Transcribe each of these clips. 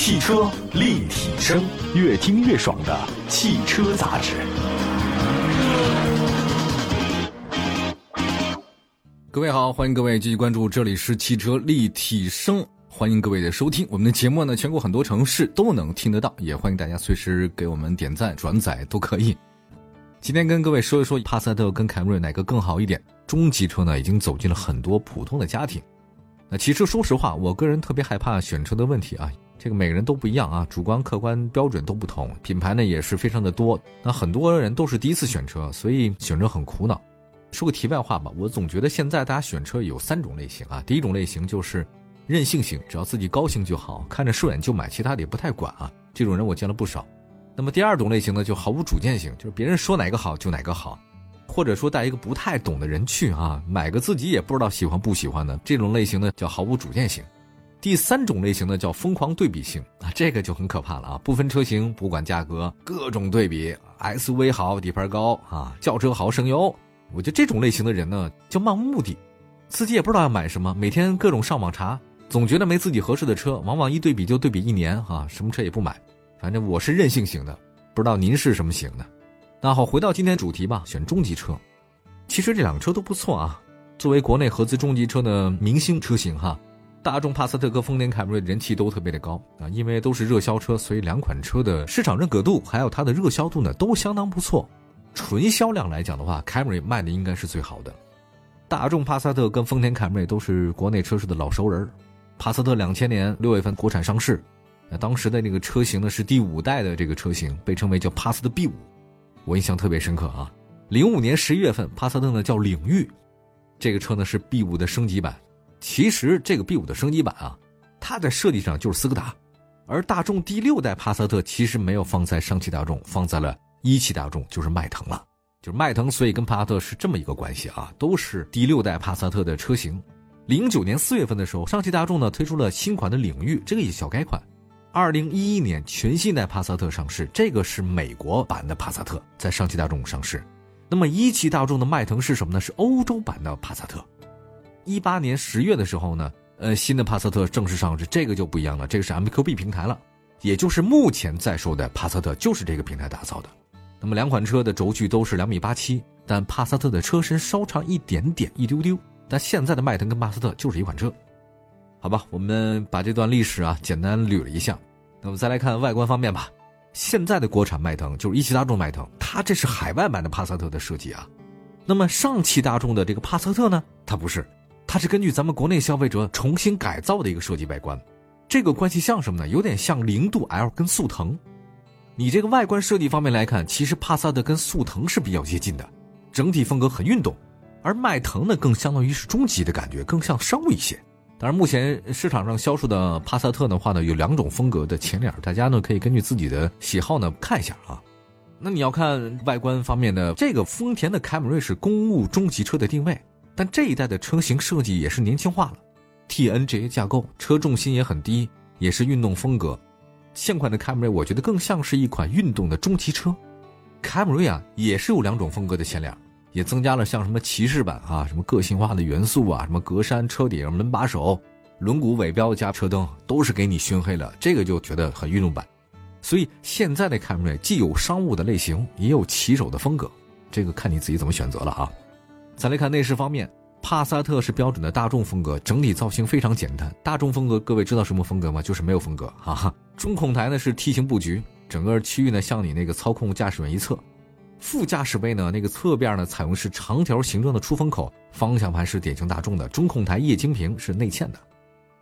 汽车立体声，越听越爽的汽车杂志。各位好，欢迎各位继续关注，这里是汽车立体声，欢迎各位的收听。我们的节目呢，全国很多城市都能听得到，也欢迎大家随时给我们点赞、转载都可以。今天跟各位说一说帕萨特跟凯美瑞哪个更好一点。中级车呢，已经走进了很多普通的家庭。那其实说实话，我个人特别害怕选车的问题啊。这个每个人都不一样啊，主观客观标准都不同，品牌呢也是非常的多。那很多人都是第一次选车，所以选车很苦恼。说个题外话吧，我总觉得现在大家选车有三种类型啊。第一种类型就是任性型，只要自己高兴就好，看着顺眼就买，其他的也不太管啊。这种人我见了不少。那么第二种类型呢，就毫无主见型，就是别人说哪个好就哪个好，或者说带一个不太懂的人去啊，买个自己也不知道喜欢不喜欢的这种类型呢，叫毫无主见型。第三种类型呢，叫疯狂对比型啊，这个就很可怕了啊！不分车型，不管价格，各种对比，SUV 好，底盘高啊，轿车好，省油。我觉得这种类型的人呢，叫漫无目的，自己也不知道要买什么，每天各种上网查，总觉得没自己合适的车，往往一对比就对比一年啊，什么车也不买。反正我是任性型的，不知道您是什么型的。那好，回到今天主题吧，选中级车。其实这两个车都不错啊，作为国内合资中级车的明星车型哈。大众帕萨特跟丰田凯美瑞人气都特别的高啊，因为都是热销车，所以两款车的市场认可度还有它的热销度呢都相当不错。纯销量来讲的话，凯美瑞卖的应该是最好的。大众帕萨特跟丰田凯美瑞都是国内车市的老熟人。帕萨特两千年六月份国产上市，那当时的那个车型呢是第五代的这个车型，被称为叫帕萨特 B 五，我印象特别深刻啊。零五年十一月份，帕萨特呢叫领域，这个车呢是 B 五的升级版。其实这个 B 五的升级版啊，它在设计上就是斯柯达，而大众第六代帕萨特其实没有放在上汽大众，放在了一汽大众，就是迈腾了，就是迈腾，所以跟帕萨特是这么一个关系啊，都是第六代帕萨特的车型。零九年四月份的时候，上汽大众呢推出了新款的领域，这个也小改款。二零一一年全新代帕萨特上市，这个是美国版的帕萨特在上汽大众上市。那么一汽大众的迈腾是什么呢？是欧洲版的帕萨特。一八年十月的时候呢，呃，新的帕萨特正式上市，这个就不一样了，这个是 MQB 平台了，也就是目前在售的帕萨特就是这个平台打造的。那么两款车的轴距都是两米八七，但帕萨特的车身稍长一点点，一丢丢。但现在的迈腾跟帕萨特就是一款车，好吧？我们把这段历史啊简单捋了一下，那么再来看外观方面吧。现在的国产迈腾就是一汽大众迈腾，它这是海外版的帕萨特的设计啊。那么上汽大众的这个帕萨特呢，它不是。它是根据咱们国内消费者重新改造的一个设计外观，这个关系像什么呢？有点像零度 L 跟速腾。你这个外观设计方面来看，其实帕萨特跟速腾是比较接近的，整体风格很运动，而迈腾呢更相当于是中级的感觉，更像商务一些。当然，目前市场上销售的帕萨特的话呢，有两种风格的前脸，大家呢可以根据自己的喜好呢看一下啊。那你要看外观方面的，这个丰田的凯美瑞是公务中级车的定位。但这一代的车型设计也是年轻化了，TNGA 架构，车重心也很低，也是运动风格。现款的凯美瑞我觉得更像是一款运动的中级车。凯美瑞啊，也是有两种风格的前脸，也增加了像什么骑士版啊，什么个性化的元素啊，什么格栅、车顶、门把手、轮毂、尾标加车灯，都是给你熏黑了，这个就觉得很运动版。所以现在的凯美瑞既有商务的类型，也有骑手的风格，这个看你自己怎么选择了啊。再来看内饰方面，帕萨特是标准的大众风格，整体造型非常简单。大众风格，各位知道什么风格吗？就是没有风格，哈哈。中控台呢是梯形布局，整个区域呢向你那个操控驾驶员一侧。副驾驶位呢那个侧边呢采用是长条形状的出风口，方向盘是典型大众的，中控台液晶屏是内嵌的。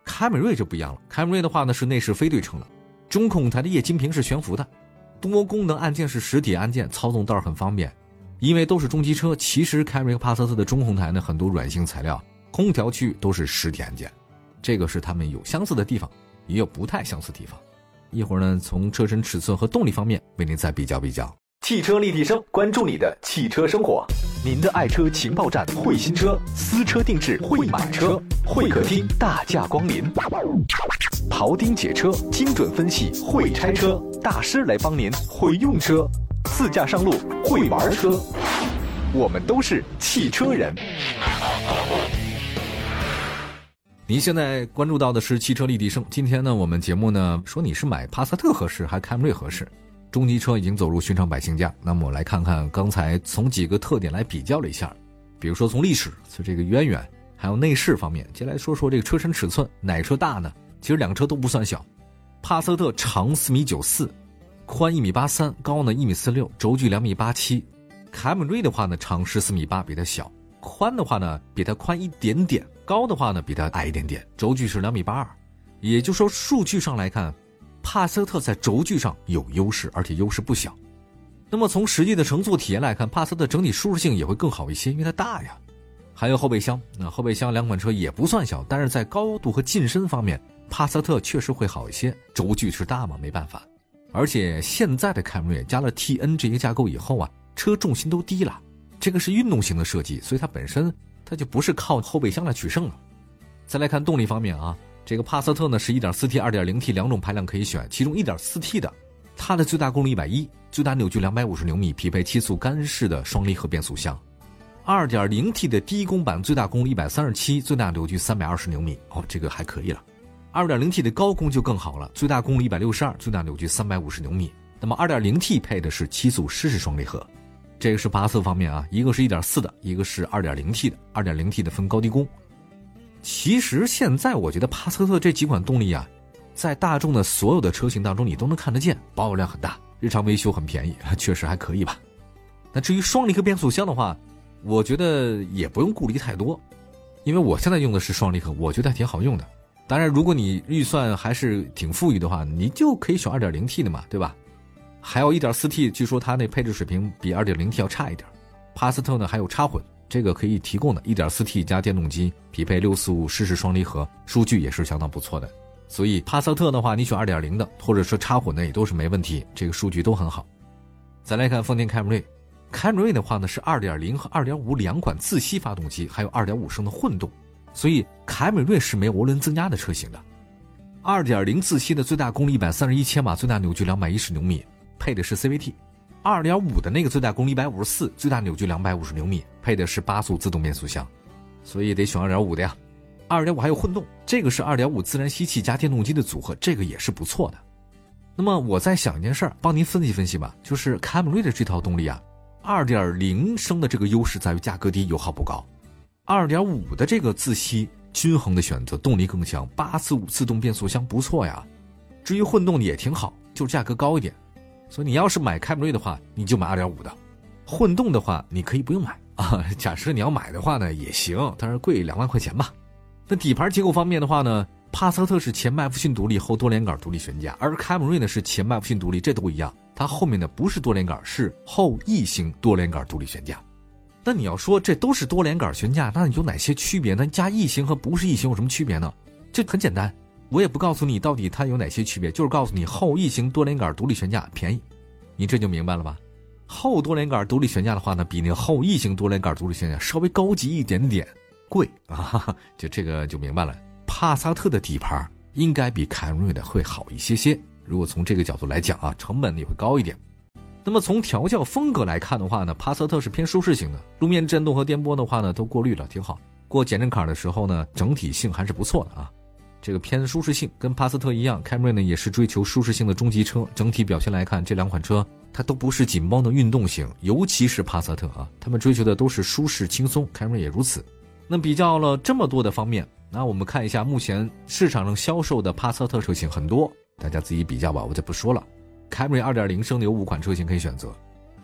凯美瑞就不一样了，凯美瑞的话呢是内饰非对称的，中控台的液晶屏是悬浮的，多功能按键是实体按键，操纵倒是很方便。因为都是中级车，其实凯美瑞、帕萨特的中控台呢，很多软性材料，空调区域都是实体按键，这个是它们有相似的地方，也有不太相似地方。一会儿呢，从车身尺寸和动力方面为您再比较比较。汽车立体声，关注你的汽车生活，您的爱车情报站，会新车，私车定制，会买车，会客厅大驾光临，庖丁解车，精准分析，会拆车大师来帮您，会用车。自驾上路会玩车，我们都是汽车人。您现在关注到的是汽车立体声。今天呢，我们节目呢说你是买帕萨特合适还是凯美瑞合适？中级车已经走入寻常百姓家。那么我来看看刚才从几个特点来比较了一下，比如说从历史、从这个渊源，还有内饰方面。接来说说这个车身尺寸，哪车大呢？其实两个车都不算小。帕萨特长四米九四，宽一米八三，高呢一米四六，轴距两米八七。凯美瑞的话呢，长十四米八，比它小；宽的话呢，比它宽一点点。高的话呢，比它矮一点点，轴距是两米八二，也就是说数据上来看，帕萨特在轴距上有优势，而且优势不小。那么从实际的乘坐体验来看，帕萨特整体舒适性也会更好一些，因为它大呀。还有后备箱，那后备箱两款车也不算小，但是在高度和进深方面，帕萨特确实会好一些。轴距是大嘛，没办法。而且现在的凯美瑞加了 TN 这个架构以后啊，车重心都低了，这个是运动型的设计，所以它本身。它就不是靠后备箱来取胜了。再来看动力方面啊，这个帕萨特呢是 1.4T、2.0T 两种排量可以选，其中 1.4T 的它的最大功率110，最大扭矩250牛米，匹配七速干式的双离合变速箱。2.0T 的低功版最大功率137，最大扭矩320牛米，哦，这个还可以了。2.0T 的高功就更好了，最大功率162，最大扭矩350牛米。那么 2.0T 配的是七速湿式双离合。这个是八速方面啊，一个是一点四的，一个是二点零 T 的。二点零 T 的分高低功。其实现在我觉得帕萨特这几款动力啊，在大众的所有的车型当中，你都能看得见，保有量很大，日常维修很便宜，确实还可以吧。那至于双离合变速箱的话，我觉得也不用顾虑太多，因为我现在用的是双离合，我觉得还挺好用的。当然，如果你预算还是挺富裕的话，你就可以选二点零 T 的嘛，对吧？还有一点四 T，据说它那配置水平比二点零 T 要差一点。帕萨特呢还有插混，这个可以提供的，一点四 T 加电动机，匹配六速湿式双离合，数据也是相当不错的。所以帕萨特的话，你选二点零的，或者说插混的也都是没问题，这个数据都很好。再来看丰田凯美瑞，凯美瑞的话呢是二点零和二点五两款自吸发动机，还有二点五升的混动，所以凯美瑞是没有涡轮增压的车型的。二点零自吸的最大功率一百三十一千瓦，最大扭矩两百一十牛米。配的是 CVT，二点五的那个最大功率一百五十四，最大扭矩两百五十牛米，配的是八速自动变速箱，所以得选二点五的呀。二点五还有混动，这个是二点五自然吸气加电动机的组合，这个也是不错的。那么我在想一件事儿，帮您分析分析吧，就是凯美瑞的这套动力啊，二点零升的这个优势在于价格低，油耗不高；二点五的这个自吸均衡的选择，动力更强，八速自动变速箱不错呀。至于混动的也挺好，就是价格高一点。所以你要是买凯美瑞的话，你就买二点五的，混动的话你可以不用买啊。假设你要买的话呢，也行，但是贵两万块钱吧。那底盘结构方面的话呢，帕萨特是前麦弗逊独立后多连杆独立悬架，而凯美瑞呢是前麦弗逊独立，这都一样。它后面呢不是多连杆，是后异形多连杆独立悬架。那你要说这都是多连杆悬架，那有哪些区别呢？加异形和不是异形有什么区别呢？这很简单。我也不告诉你到底它有哪些区别，就是告诉你后异形多连杆独立悬架便宜，你这就明白了吧？后多连杆独立悬架的话呢，比那个后异形多连杆独立悬架稍微高级一点点，贵啊，就这个就明白了。帕萨特的底盘应该比凯美瑞的会好一些些，如果从这个角度来讲啊，成本也会高一点。那么从调教风格来看的话呢，帕萨特是偏舒适型的，路面震动和颠簸的话呢都过滤了，挺好。过减震坎的时候呢，整体性还是不错的啊。这个偏舒适性，跟帕萨特一样，凯美瑞呢也是追求舒适性的中级车。整体表现来看，这两款车它都不是紧绷的运动型，尤其是帕萨特啊，他们追求的都是舒适轻松。凯美瑞也如此。那比较了这么多的方面，那我们看一下目前市场上销售的帕萨特车型很多，大家自己比较吧，我就不说了。凯美瑞2.0升的有五款车型可以选择，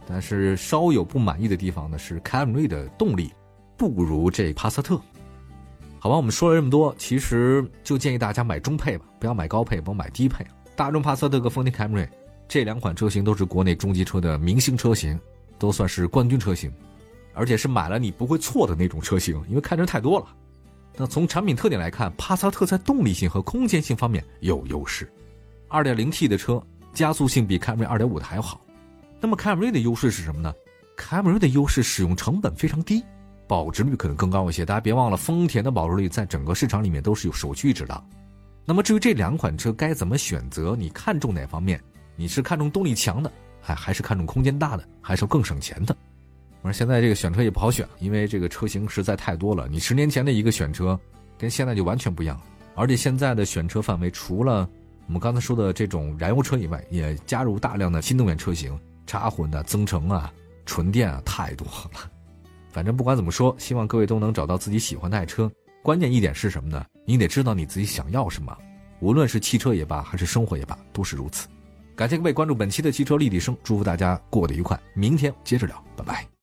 但是稍有不满意的地方呢是凯美瑞的动力不如这帕萨特。好吧，我们说了这么多，其实就建议大家买中配吧，不要买高配，不要买低配。大众帕萨特和丰田凯美瑞这两款车型都是国内中级车的明星车型，都算是冠军车型，而且是买了你不会错的那种车型，因为看着太多了。那从产品特点来看，帕萨特在动力性和空间性方面有优势，2.0T 的车加速性比凯美瑞2.5的还要好。那么凯美瑞的优势是什么呢？凯美瑞的优势使用成本非常低。保值率可能更高一些，大家别忘了，丰田的保值率在整个市场里面都是有首屈一指的。那么至于这两款车该怎么选择，你看中哪方面？你是看重动力强的，还还是看重空间大的，还是更省钱的？我说现在这个选车也不好选，因为这个车型实在太多了。你十年前的一个选车，跟现在就完全不一样了。而且现在的选车范围，除了我们刚才说的这种燃油车以外，也加入大量的新能源车型，插混的、增程啊、纯电啊，太多了。反正不管怎么说，希望各位都能找到自己喜欢的爱车。关键一点是什么呢？你得知道你自己想要什么，无论是汽车也罢，还是生活也罢，都是如此。感谢各位关注本期的汽车立体声，祝福大家过得愉快。明天接着聊，拜拜。